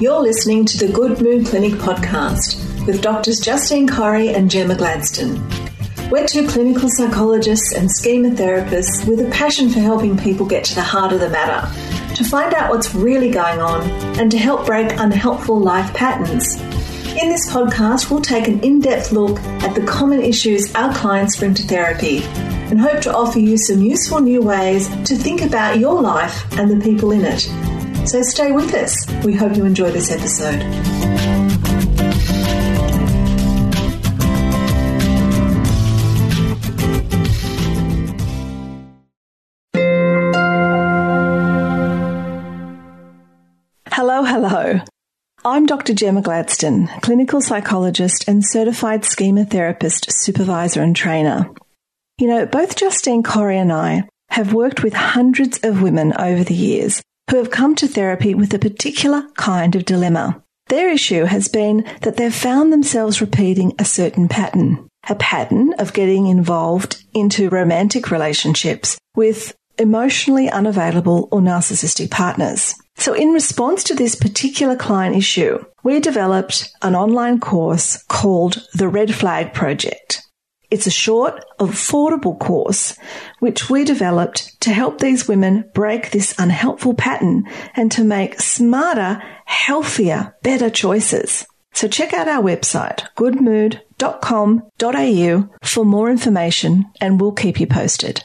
You're listening to the Good Mood Clinic podcast with Doctors Justine Corrie and Gemma Gladstone. We're two clinical psychologists and schema therapists with a passion for helping people get to the heart of the matter, to find out what's really going on, and to help break unhelpful life patterns. In this podcast, we'll take an in depth look at the common issues our clients bring to therapy and hope to offer you some useful new ways to think about your life and the people in it. So stay with us. We hope you enjoy this episode. Hello, hello. I'm Dr. Gemma Gladstone, clinical psychologist and certified schema therapist, supervisor, and trainer. You know, both Justine Corrie and I have worked with hundreds of women over the years who have come to therapy with a particular kind of dilemma. Their issue has been that they've found themselves repeating a certain pattern, a pattern of getting involved into romantic relationships with emotionally unavailable or narcissistic partners. So in response to this particular client issue, we developed an online course called the Red Flag Project. It's a short, affordable course which we developed to help these women break this unhelpful pattern and to make smarter, healthier, better choices. So check out our website, goodmood.com.au for more information and we'll keep you posted.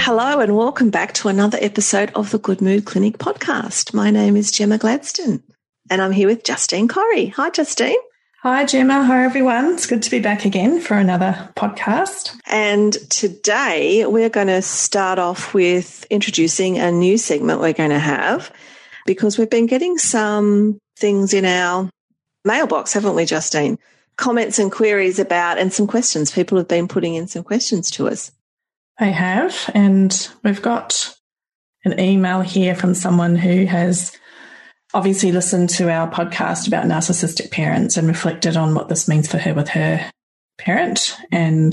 Hello and welcome back to another episode of the Good Mood Clinic podcast. My name is Gemma Gladstone and I'm here with Justine Corrie. Hi, Justine. Hi, Gemma. Hi, everyone. It's good to be back again for another podcast. And today we're going to start off with introducing a new segment we're going to have because we've been getting some things in our mailbox, haven't we, Justine? Comments and queries about, and some questions. People have been putting in some questions to us. They have. And we've got an email here from someone who has obviously listened to our podcast about narcissistic parents and reflected on what this means for her with her parent. And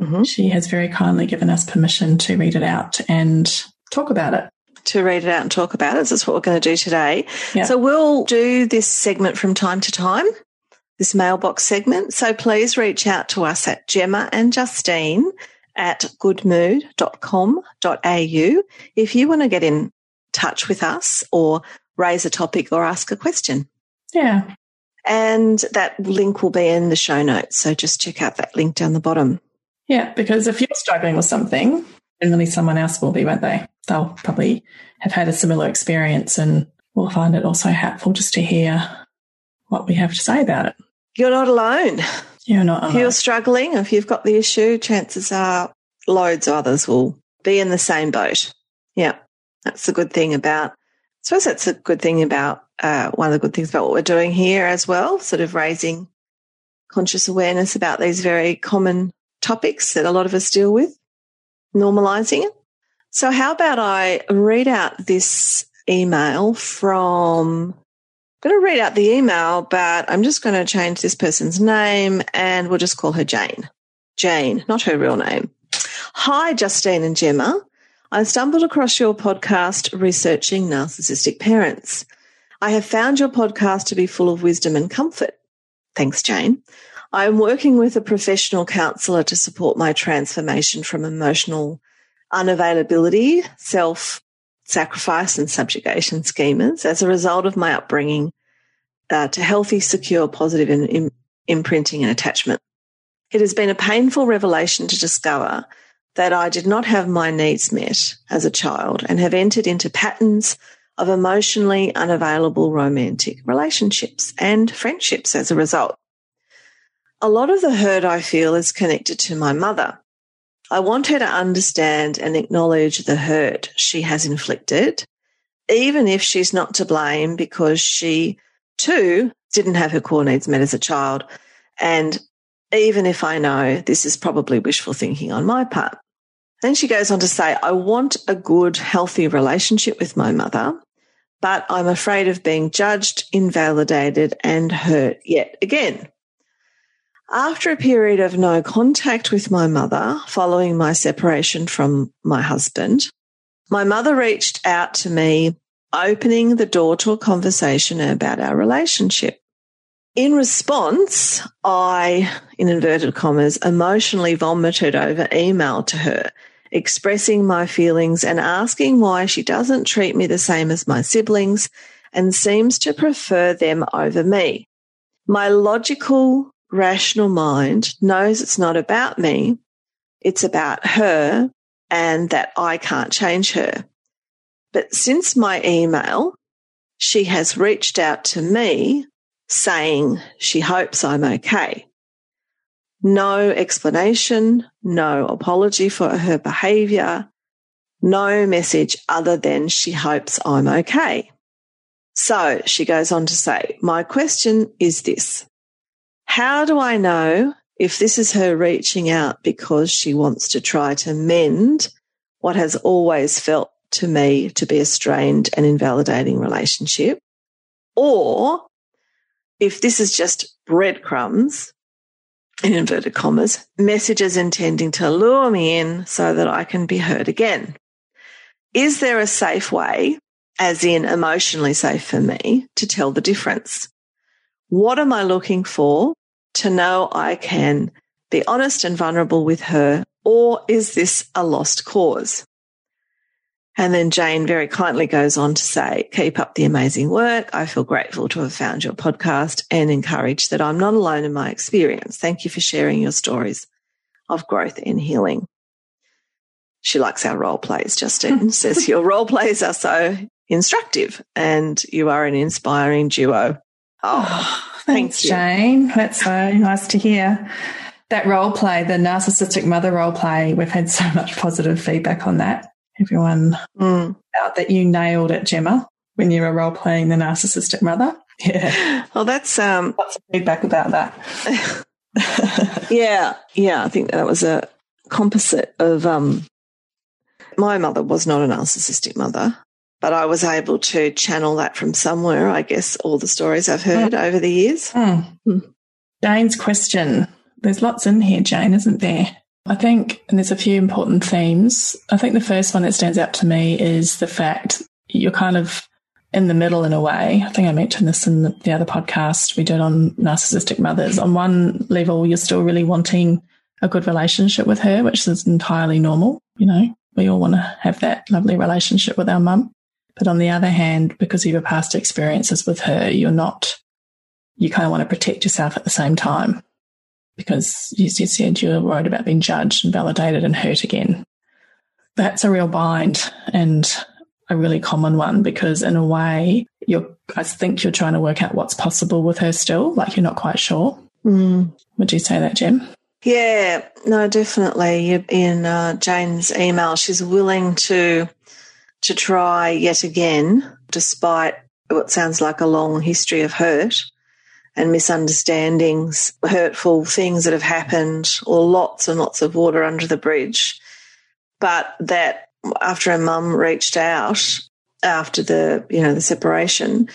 mm-hmm. she has very kindly given us permission to read it out and talk about it. To read it out and talk about it. That's what we're going to do today. Yeah. So we'll do this segment from time to time, this mailbox segment. So please reach out to us at Gemma and Justine at goodmood.com.au if you want to get in touch with us or raise a topic or ask a question. Yeah. And that link will be in the show notes. So just check out that link down the bottom. Yeah, because if you're struggling with something, generally someone else will be, won't they? They'll probably have had a similar experience and will find it also helpful just to hear what we have to say about it. You're not alone. You're not alone. If you're struggling, if you've got the issue, chances are loads of others will be in the same boat. Yeah. That's the good thing about, suppose that's a good thing about, uh, one of the good things about what we're doing here as well, sort of raising conscious awareness about these very common topics that a lot of us deal with, normalizing it. So how about I read out this email from I'm going to read out the email, but I'm just going to change this person's name and we'll just call her Jane. Jane, not her real name. Hi, Justine and Gemma. I stumbled across your podcast, Researching Narcissistic Parents. I have found your podcast to be full of wisdom and comfort. Thanks, Jane. I am working with a professional counselor to support my transformation from emotional unavailability, self sacrifice and subjugation schemas as a result of my upbringing uh, to healthy, secure, positive in, in, imprinting and attachment. It has been a painful revelation to discover that I did not have my needs met as a child and have entered into patterns of emotionally unavailable romantic relationships and friendships as a result. A lot of the hurt I feel is connected to my mother, I want her to understand and acknowledge the hurt she has inflicted, even if she's not to blame because she too didn't have her core needs met as a child. And even if I know this is probably wishful thinking on my part. Then she goes on to say, I want a good, healthy relationship with my mother, but I'm afraid of being judged, invalidated, and hurt yet again. After a period of no contact with my mother following my separation from my husband, my mother reached out to me opening the door to a conversation about our relationship. In response, I, in inverted commas, emotionally vomited over email to her, expressing my feelings and asking why she doesn't treat me the same as my siblings and seems to prefer them over me. My logical, rational mind knows it's not about me. It's about her and that I can't change her. But since my email, she has reached out to me saying she hopes I'm okay. No explanation, no apology for her behavior, no message other than she hopes I'm okay. So she goes on to say, my question is this. How do I know if this is her reaching out because she wants to try to mend what has always felt to me to be a strained and invalidating relationship? Or if this is just breadcrumbs, in inverted commas, messages intending to lure me in so that I can be heard again. Is there a safe way, as in emotionally safe for me, to tell the difference? What am I looking for to know I can be honest and vulnerable with her, or is this a lost cause? And then Jane very kindly goes on to say, keep up the amazing work. I feel grateful to have found your podcast and encouraged that I'm not alone in my experience. Thank you for sharing your stories of growth and healing. She likes our role plays, Justine says your role plays are so instructive and you are an inspiring duo. Oh, oh thanks, thank Jane. That's so nice to hear. That role play, the narcissistic mother role play, we've had so much positive feedback on that everyone mm. out that you nailed it, Gemma, when you were role playing the narcissistic mother. Yeah. Well, that's um, lots of feedback about that. yeah, yeah. I think that was a composite of um, my mother was not a narcissistic mother, but I was able to channel that from somewhere. I guess all the stories I've heard mm. over the years. Mm. Mm. Jane's question. There's lots in here, Jane, isn't there? I think, and there's a few important themes. I think the first one that stands out to me is the fact you're kind of in the middle in a way. I think I mentioned this in the other podcast we did on narcissistic mothers. On one level, you're still really wanting a good relationship with her, which is entirely normal. You know, we all want to have that lovely relationship with our mum. But on the other hand, because of your past experiences with her, you're not, you kind of want to protect yourself at the same time because you said you're worried about being judged and validated and hurt again. That's a real bind and a really common one because in a way you're I think you're trying to work out what's possible with her still, like you're not quite sure. Mm. Would you say that, Gem? Yeah, no, definitely. In uh, Jane's email, she's willing to to try yet again, despite what sounds like a long history of hurt and misunderstandings, hurtful things that have happened, or lots and lots of water under the bridge. But that after her mum reached out after the, you know, the separation,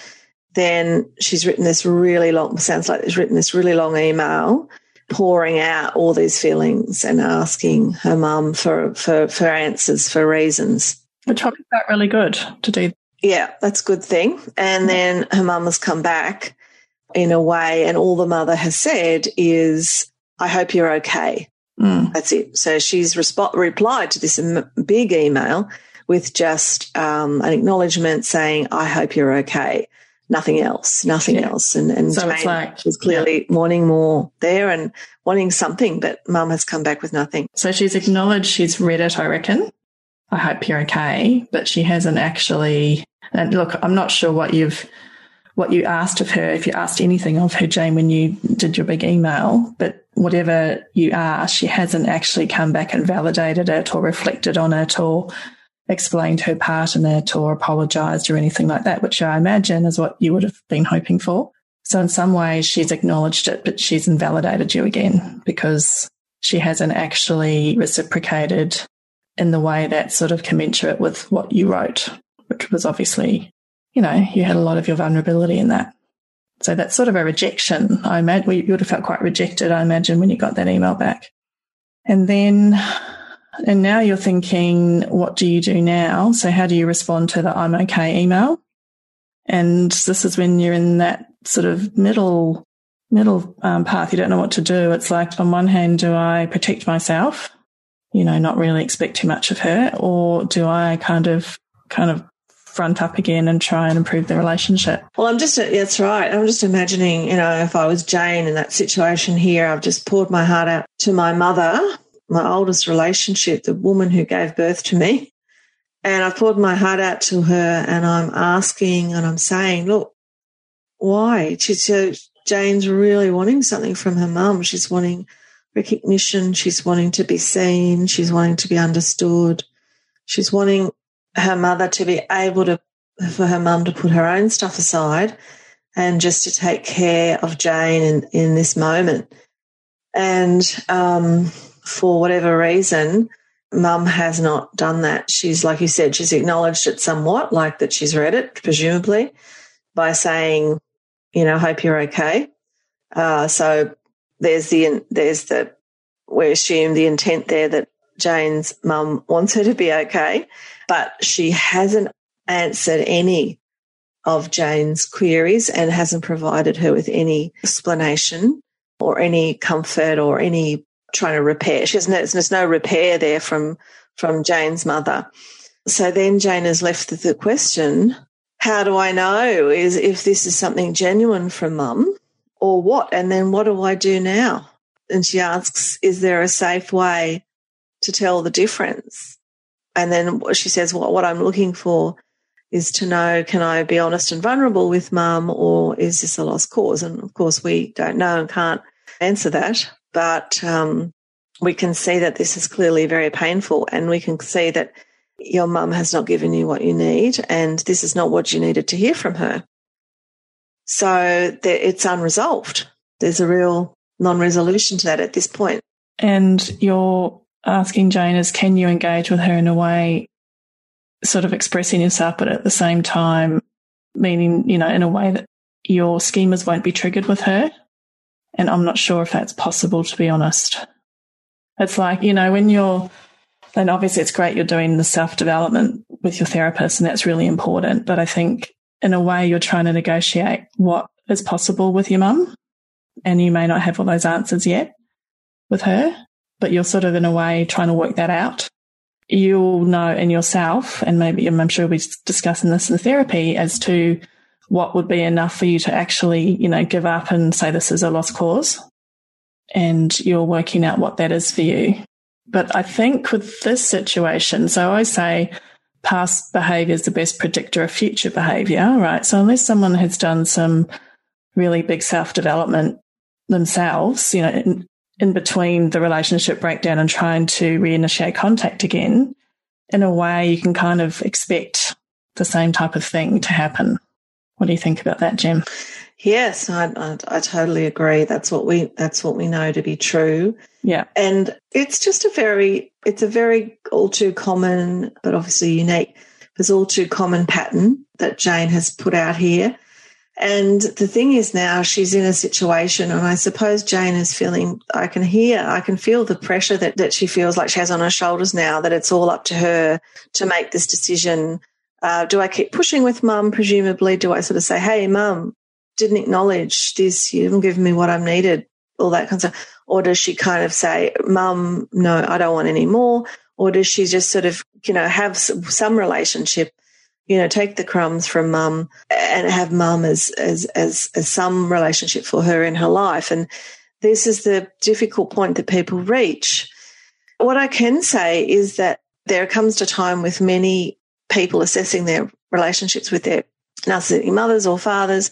then she's written this really long, sounds like she's written this really long email pouring out all these feelings and asking her mum for, for, for answers, for reasons. Which I felt really good to do. Yeah, that's a good thing. And then her mum has come back in a way, and all the mother has said is, I hope you're okay. Mm. That's it. So she's resp- replied to this big email with just um, an acknowledgement saying, I hope you're okay. Nothing else, nothing yeah. else. And, and so Jane like, was clearly yeah. wanting more there and wanting something, but mum has come back with nothing. So she's acknowledged she's read it, I reckon. I hope you're okay, but she hasn't actually. And look, I'm not sure what you've what you asked of her, if you asked anything of her, Jane, when you did your big email, but whatever you asked, she hasn't actually come back and validated it or reflected on it or explained her part in it or apologized or anything like that, which I imagine is what you would have been hoping for. So in some ways she's acknowledged it, but she's invalidated you again because she hasn't actually reciprocated in the way that's sort of commensurate with what you wrote, which was obviously you know, you had a lot of your vulnerability in that. So that's sort of a rejection. I imagine you would have felt quite rejected, I imagine, when you got that email back. And then And now you're thinking, what do you do now? So how do you respond to the I'm okay email? And this is when you're in that sort of middle, middle um, path. You don't know what to do. It's like, on one hand, do I protect myself? You know, not really expect too much of her, or do I kind of, kind of front up again and try and improve the relationship. Well, I'm just, that's right. I'm just imagining, you know, if I was Jane in that situation here, I've just poured my heart out to my mother, my oldest relationship, the woman who gave birth to me. And I've poured my heart out to her and I'm asking and I'm saying, look, why? She's, uh, Jane's really wanting something from her mum. She's wanting recognition. She's wanting to be seen. She's wanting to be understood. She's wanting her mother to be able to, for her mum to put her own stuff aside and just to take care of Jane in, in this moment. And um, for whatever reason, mum has not done that. She's, like you said, she's acknowledged it somewhat, like that she's read it, presumably, by saying, you know, hope you're okay. Uh, so there's the, there's the, we assume the intent there that Jane's mum wants her to be okay but she hasn't answered any of Jane's queries and hasn't provided her with any explanation or any comfort or any trying to repair. She has no, there's no repair there from, from Jane's mother. So then Jane is left with the question, how do I know is if this is something genuine from mum or what? And then what do I do now? And she asks, is there a safe way to tell the difference? And then she says, well, what I'm looking for is to know, can I be honest and vulnerable with mum or is this a lost cause? And of course, we don't know and can't answer that, but um, we can see that this is clearly very painful and we can see that your mum has not given you what you need and this is not what you needed to hear from her. So it's unresolved. There's a real non resolution to that at this point. And your asking Jane is can you engage with her in a way, sort of expressing yourself, but at the same time, meaning, you know, in a way that your schemas won't be triggered with her. And I'm not sure if that's possible, to be honest. It's like, you know, when you're, and obviously it's great you're doing the self development with your therapist, and that's really important. But I think in a way you're trying to negotiate what is possible with your mum. And you may not have all those answers yet with her but you're sort of in a way trying to work that out. You'll know in yourself, and maybe I'm sure we'll be discussing this in therapy as to what would be enough for you to actually, you know, give up and say this is a lost cause. And you're working out what that is for you. But I think with this situation, so I say past behavior is the best predictor of future behavior, right? So unless someone has done some really big self development themselves, you know, in between the relationship breakdown and trying to reinitiate contact again, in a way, you can kind of expect the same type of thing to happen. What do you think about that, Gem? Yes, I, I, I, totally agree. That's what we that's what we know to be true. Yeah, and it's just a very it's a very all too common, but obviously unique. It's all too common pattern that Jane has put out here. And the thing is now she's in a situation, and I suppose Jane is feeling, I can hear, I can feel the pressure that, that she feels like she has on her shoulders now, that it's all up to her to make this decision. Uh, do I keep pushing with mum? Presumably, do I sort of say, hey, mum, didn't acknowledge this, you haven't given me what I'm needed, all that kind of stuff? Or does she kind of say, mum, no, I don't want any more? Or does she just sort of, you know, have some relationship you know, take the crumbs from mum and have mum as, as, as, as some relationship for her in her life. And this is the difficult point that people reach. What I can say is that there comes a time with many people assessing their relationships with their narcissistic mothers or fathers.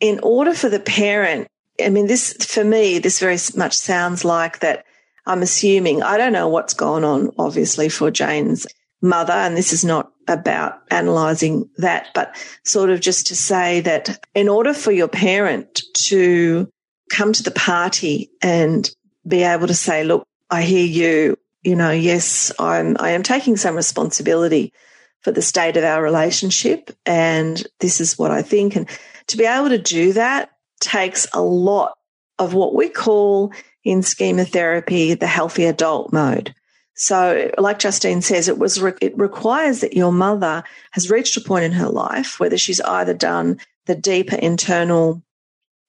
In order for the parent, I mean, this, for me, this very much sounds like that I'm assuming, I don't know what's gone on, obviously, for Jane's mother, and this is not about analyzing that, but sort of just to say that in order for your parent to come to the party and be able to say, look, I hear you, you know, yes, I'm, I am taking some responsibility for the state of our relationship. And this is what I think. And to be able to do that takes a lot of what we call in schema therapy the healthy adult mode. So, like Justine says, it was re- it requires that your mother has reached a point in her life whether she's either done the deeper internal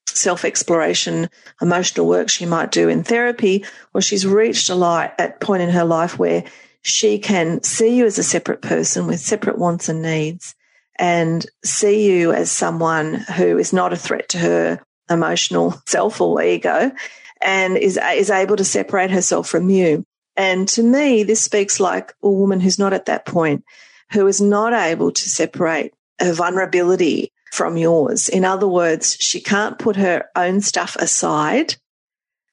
self exploration, emotional work she might do in therapy, or she's reached a light at point in her life where she can see you as a separate person with separate wants and needs and see you as someone who is not a threat to her emotional self or ego and is, is able to separate herself from you. And to me, this speaks like a woman who's not at that point, who is not able to separate her vulnerability from yours. In other words, she can't put her own stuff aside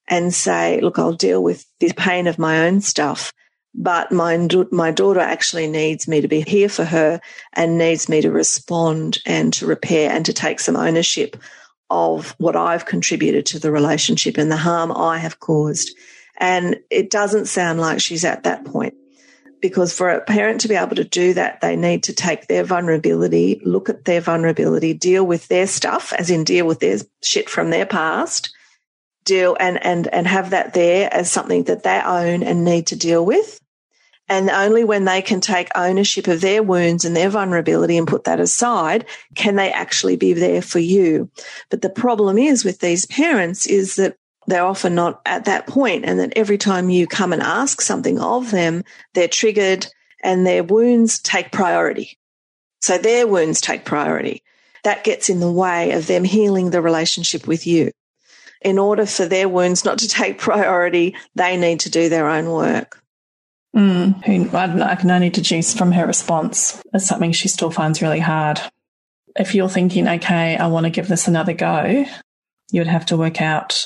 and say, look, I'll deal with the pain of my own stuff. But my, my daughter actually needs me to be here for her and needs me to respond and to repair and to take some ownership of what I've contributed to the relationship and the harm I have caused. And it doesn't sound like she's at that point because for a parent to be able to do that, they need to take their vulnerability, look at their vulnerability, deal with their stuff, as in deal with their shit from their past, deal and, and, and have that there as something that they own and need to deal with. And only when they can take ownership of their wounds and their vulnerability and put that aside, can they actually be there for you. But the problem is with these parents is that they're often not at that point and that every time you come and ask something of them, they're triggered and their wounds take priority. So their wounds take priority. That gets in the way of them healing the relationship with you. In order for their wounds not to take priority, they need to do their own work. Mm, I, can only deduce from her response as something she still finds really hard. If you're thinking, okay, I want to give this another go, you would have to work out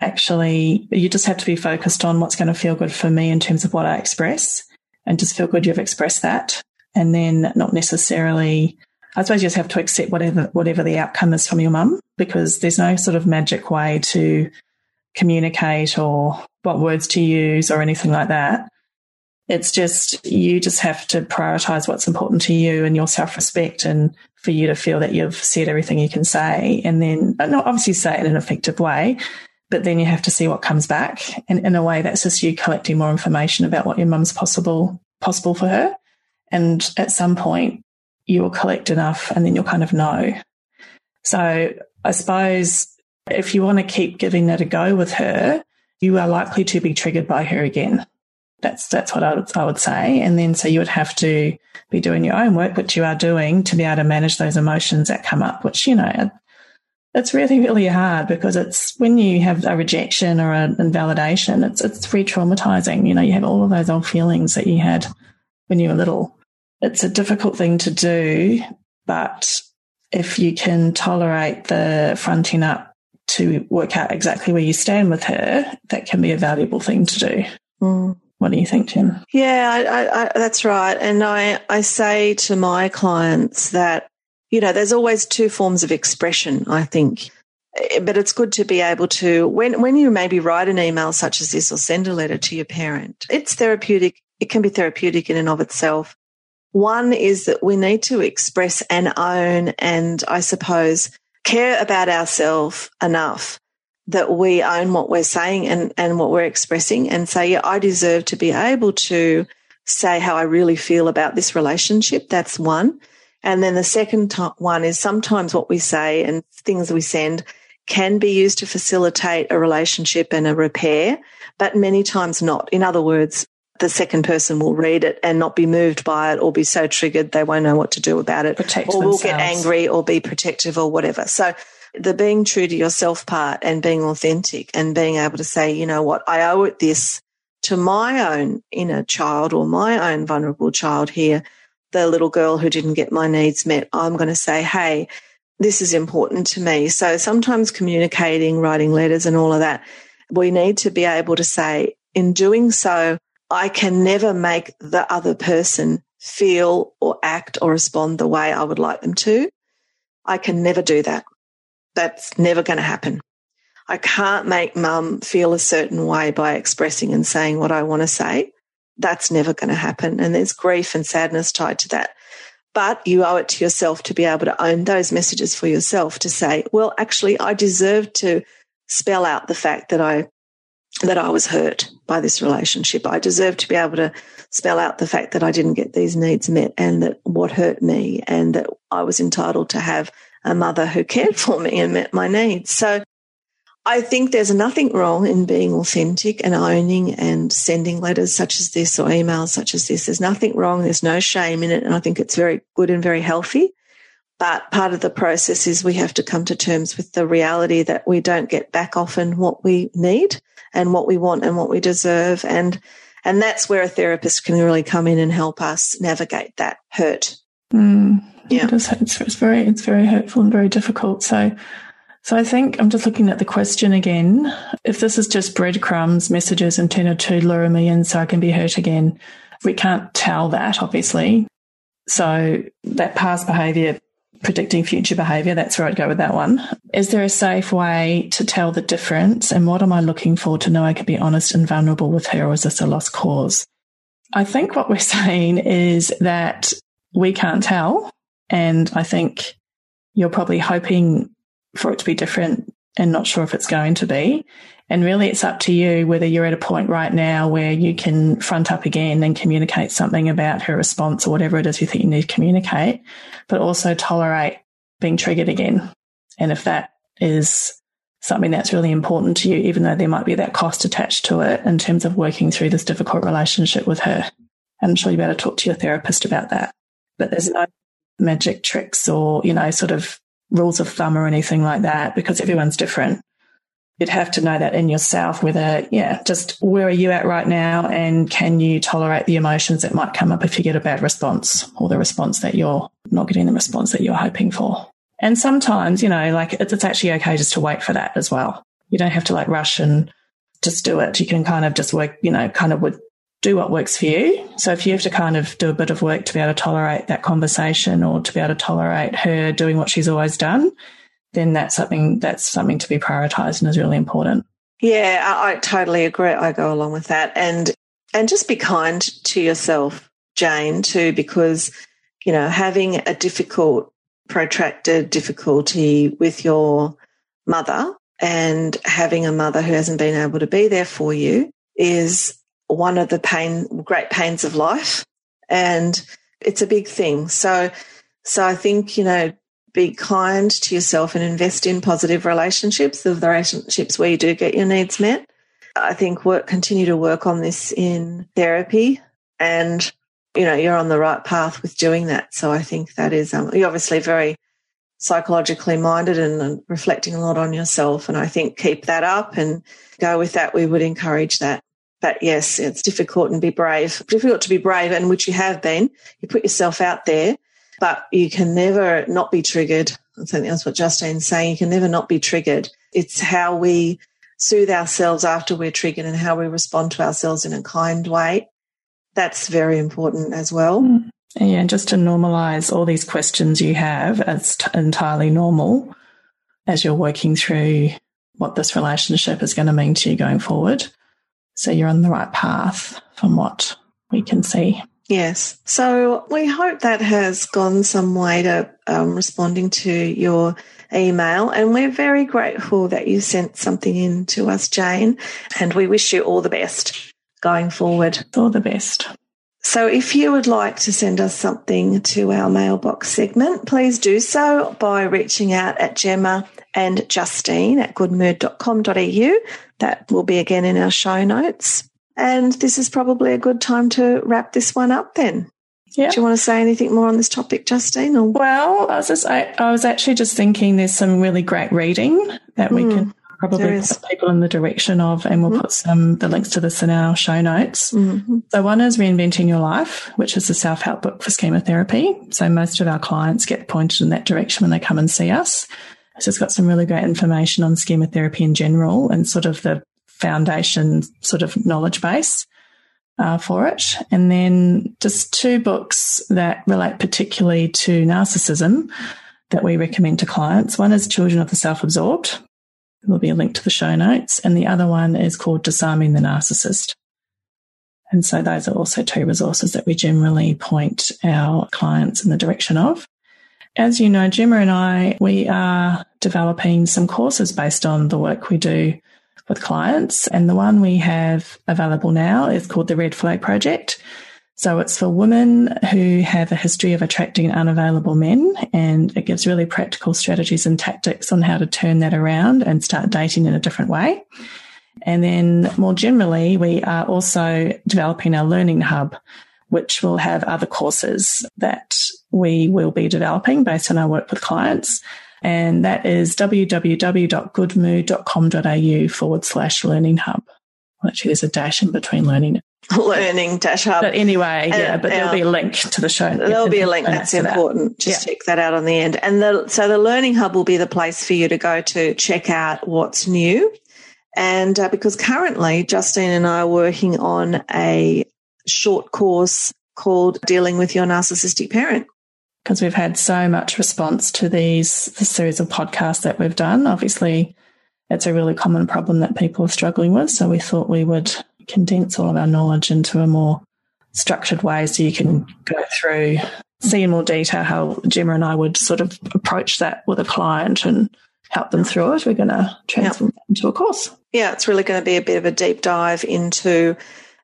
actually, you just have to be focused on what's going to feel good for me in terms of what I express and just feel good you've expressed that. And then not necessarily, I suppose you just have to accept whatever, whatever the outcome is from your mum because there's no sort of magic way to communicate or what words to use or anything like that. It's just, you just have to prioritize what's important to you and your self respect and for you to feel that you've said everything you can say. And then, but not obviously say it in an effective way, but then you have to see what comes back. And in a way, that's just you collecting more information about what your mum's possible possible for her. And at some point, you will collect enough, and then you'll kind of know. So I suppose if you want to keep giving that a go with her, you are likely to be triggered by her again. That's that's what I would, I would say. And then so you would have to be doing your own work, which you are doing, to be able to manage those emotions that come up. Which you know it's really, really hard because it's when you have a rejection or an invalidation, it's it's re-traumatizing. You know, you have all of those old feelings that you had when you were little. It's a difficult thing to do, but if you can tolerate the fronting up to work out exactly where you stand with her, that can be a valuable thing to do. Mm. What do you think, Gem? Yeah, I, I, that's right. And I, I say to my clients that you know, there's always two forms of expression, I think. Eh, but it's good to be able to, when, when you maybe write an email such as this or send a letter to your parent, it's therapeutic. It can be therapeutic in and of itself. One is that we need to express and own and I suppose care about ourselves enough that we own what we're saying and, and what we're expressing and say, yeah, I deserve to be able to say how I really feel about this relationship. That's one. And then the second one is sometimes what we say and things we send can be used to facilitate a relationship and a repair, but many times not. In other words, the second person will read it and not be moved by it or be so triggered they won't know what to do about it Protect or will get angry or be protective or whatever. So the being true to yourself part and being authentic and being able to say, you know what, I owe it this to my own inner child or my own vulnerable child here the little girl who didn't get my needs met, I'm going to say, hey, this is important to me. So sometimes communicating, writing letters, and all of that, we need to be able to say, in doing so, I can never make the other person feel or act or respond the way I would like them to. I can never do that. That's never going to happen. I can't make mum feel a certain way by expressing and saying what I want to say that's never going to happen. And there's grief and sadness tied to that. But you owe it to yourself to be able to own those messages for yourself to say, well, actually, I deserve to spell out the fact that I that I was hurt by this relationship. I deserve to be able to spell out the fact that I didn't get these needs met and that what hurt me and that I was entitled to have a mother who cared for me and met my needs. So I think there's nothing wrong in being authentic and owning and sending letters such as this or emails such as this. There's nothing wrong. There's no shame in it. And I think it's very good and very healthy. But part of the process is we have to come to terms with the reality that we don't get back often what we need and what we want and what we deserve. And, and that's where a therapist can really come in and help us navigate that hurt. Mm, yeah. It is, it's, it's very, it's very hurtful and very difficult. So, so I think I'm just looking at the question again. If this is just breadcrumbs, messages intended to lure me in so I can be hurt again, we can't tell that, obviously. So that past behavior predicting future behavior. That's where I'd go with that one. Is there a safe way to tell the difference? And what am I looking for to know I can be honest and vulnerable with her, or is this a lost cause? I think what we're saying is that we can't tell. And I think you're probably hoping for it to be different and not sure if it's going to be. And really, it's up to you whether you're at a point right now where you can front up again and communicate something about her response or whatever it is you think you need to communicate, but also tolerate being triggered again. And if that is something that's really important to you, even though there might be that cost attached to it in terms of working through this difficult relationship with her. I'm sure you better talk to your therapist about that. But there's no magic tricks or, you know, sort of rules of thumb or anything like that because everyone's different. You'd have to know that in yourself whether yeah just where are you at right now and can you tolerate the emotions that might come up if you get a bad response or the response that you're not getting the response that you're hoping for. And sometimes you know like it's, actually okay just to wait for that as well. You don't have to like rush and just do it. You can kind of just work you know kind of would do what works for you so if you have to kind of do a bit of work to be able to tolerate that conversation or to be able to tolerate her doing what she's always done then that's something that's something to be prioritized and is really important. Yeah, I, I totally agree. I go along with that, and and just be kind to yourself, Jane, too, because you know having a difficult, protracted difficulty with your mother and having a mother who hasn't been able to be there for you is one of the pain, great pains of life, and it's a big thing. So, so I think you know be kind to yourself and invest in positive relationships, the relationships where you do get your needs met. I think work continue to work on this in therapy and you know you're on the right path with doing that. So I think that is um, you're obviously very psychologically minded and, and reflecting a lot on yourself. And I think keep that up and go with that. We would encourage that. But yes, it's difficult and be brave. Difficult to be brave, and which you have been. You put yourself out there but you can never not be triggered. I think that's what Justine's saying. You can never not be triggered. It's how we soothe ourselves after we're triggered and how we respond to ourselves in a kind way. That's very important as well. Mm. Yeah, just to normalize all these questions you have as t- entirely normal as you're working through what this relationship is going to mean to you going forward. So you're on the right path from what we can see. Yes. So we hope that has gone some way to um, responding to your email. And we're very grateful that you sent something in to us, Jane. And we wish you all the best going forward. All the best. So if you would like to send us something to our mailbox segment, please do so by reaching out at Gemma and Justine at goodmood.com.au. That will be again in our show notes. And this is probably a good time to wrap this one up then. Yeah. Do you want to say anything more on this topic, Justine? Or? Well, I was just, I, I was actually just thinking there's some really great reading that we mm, can probably people in the direction of, and we'll mm. put some the links to this in our show notes. Mm-hmm. So one is Reinventing Your Life, which is a self help book for schema therapy. So most of our clients get pointed in that direction when they come and see us. So it's got some really great information on schema therapy in general and sort of the foundation sort of knowledge base uh, for it. And then just two books that relate particularly to narcissism that we recommend to clients. One is Children of the Self Absorbed. There'll be a link to the show notes. And the other one is called Disarming the Narcissist. And so those are also two resources that we generally point our clients in the direction of. As you know, Gemma and I, we are developing some courses based on the work we do with clients. And the one we have available now is called the Red Flag Project. So it's for women who have a history of attracting unavailable men and it gives really practical strategies and tactics on how to turn that around and start dating in a different way. And then more generally, we are also developing our learning hub, which will have other courses that we will be developing based on our work with clients. And that is www.goodmood.com.au forward slash learning hub. Actually, there's a dash in between learning learning dash hub. But anyway, yeah, but there'll be a link to the show. There'll be a link. That's important. That. Just yeah. check that out on the end. And the, so the learning hub will be the place for you to go to check out what's new. And uh, because currently Justine and I are working on a short course called Dealing with Your Narcissistic Parent. Because we've had so much response to these the series of podcasts that we've done. Obviously, it's a really common problem that people are struggling with. So we thought we would condense all of our knowledge into a more structured way so you can go through, see in more detail how Gemma and I would sort of approach that with a client and help them through it. We're going to transform yep. into a course. Yeah, it's really going to be a bit of a deep dive into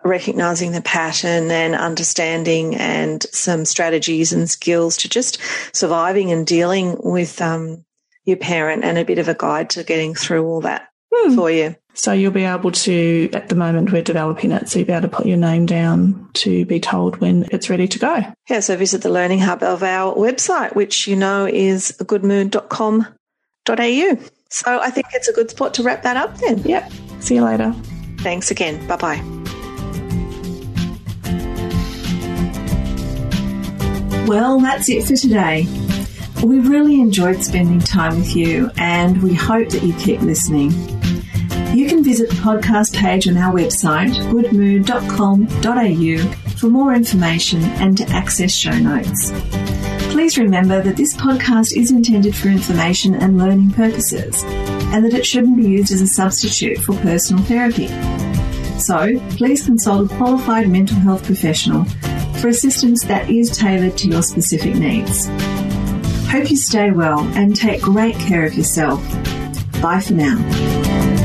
recognizing the pattern and understanding and some strategies and skills to just surviving and dealing with um, your parent and a bit of a guide to getting through all that hmm. for you. So you'll be able to, at the moment we're developing it, so you'll be able to put your name down to be told when it's ready to go. Yeah, so visit the Learning Hub of our website, which you know is goodmood.com.au. So I think it's a good spot to wrap that up then. Yep. See you later. Thanks again. Bye bye. Well, that's it for today. We really enjoyed spending time with you and we hope that you keep listening. You can visit the podcast page on our website, goodmood.com.au, for more information and to access show notes. Please remember that this podcast is intended for information and learning purposes, and that it shouldn't be used as a substitute for personal therapy. So, please consult a qualified mental health professional for assistance that is tailored to your specific needs. Hope you stay well and take great care of yourself. Bye for now.